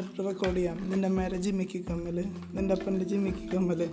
Record ചെയ്യാം. നിന്റെ അമ്മേരെ ജിമ്മിക്ക് കമ്മൽ നിന്റെ അപ്പന്റെ ജിമ്മിക്ക് കമ്മൽ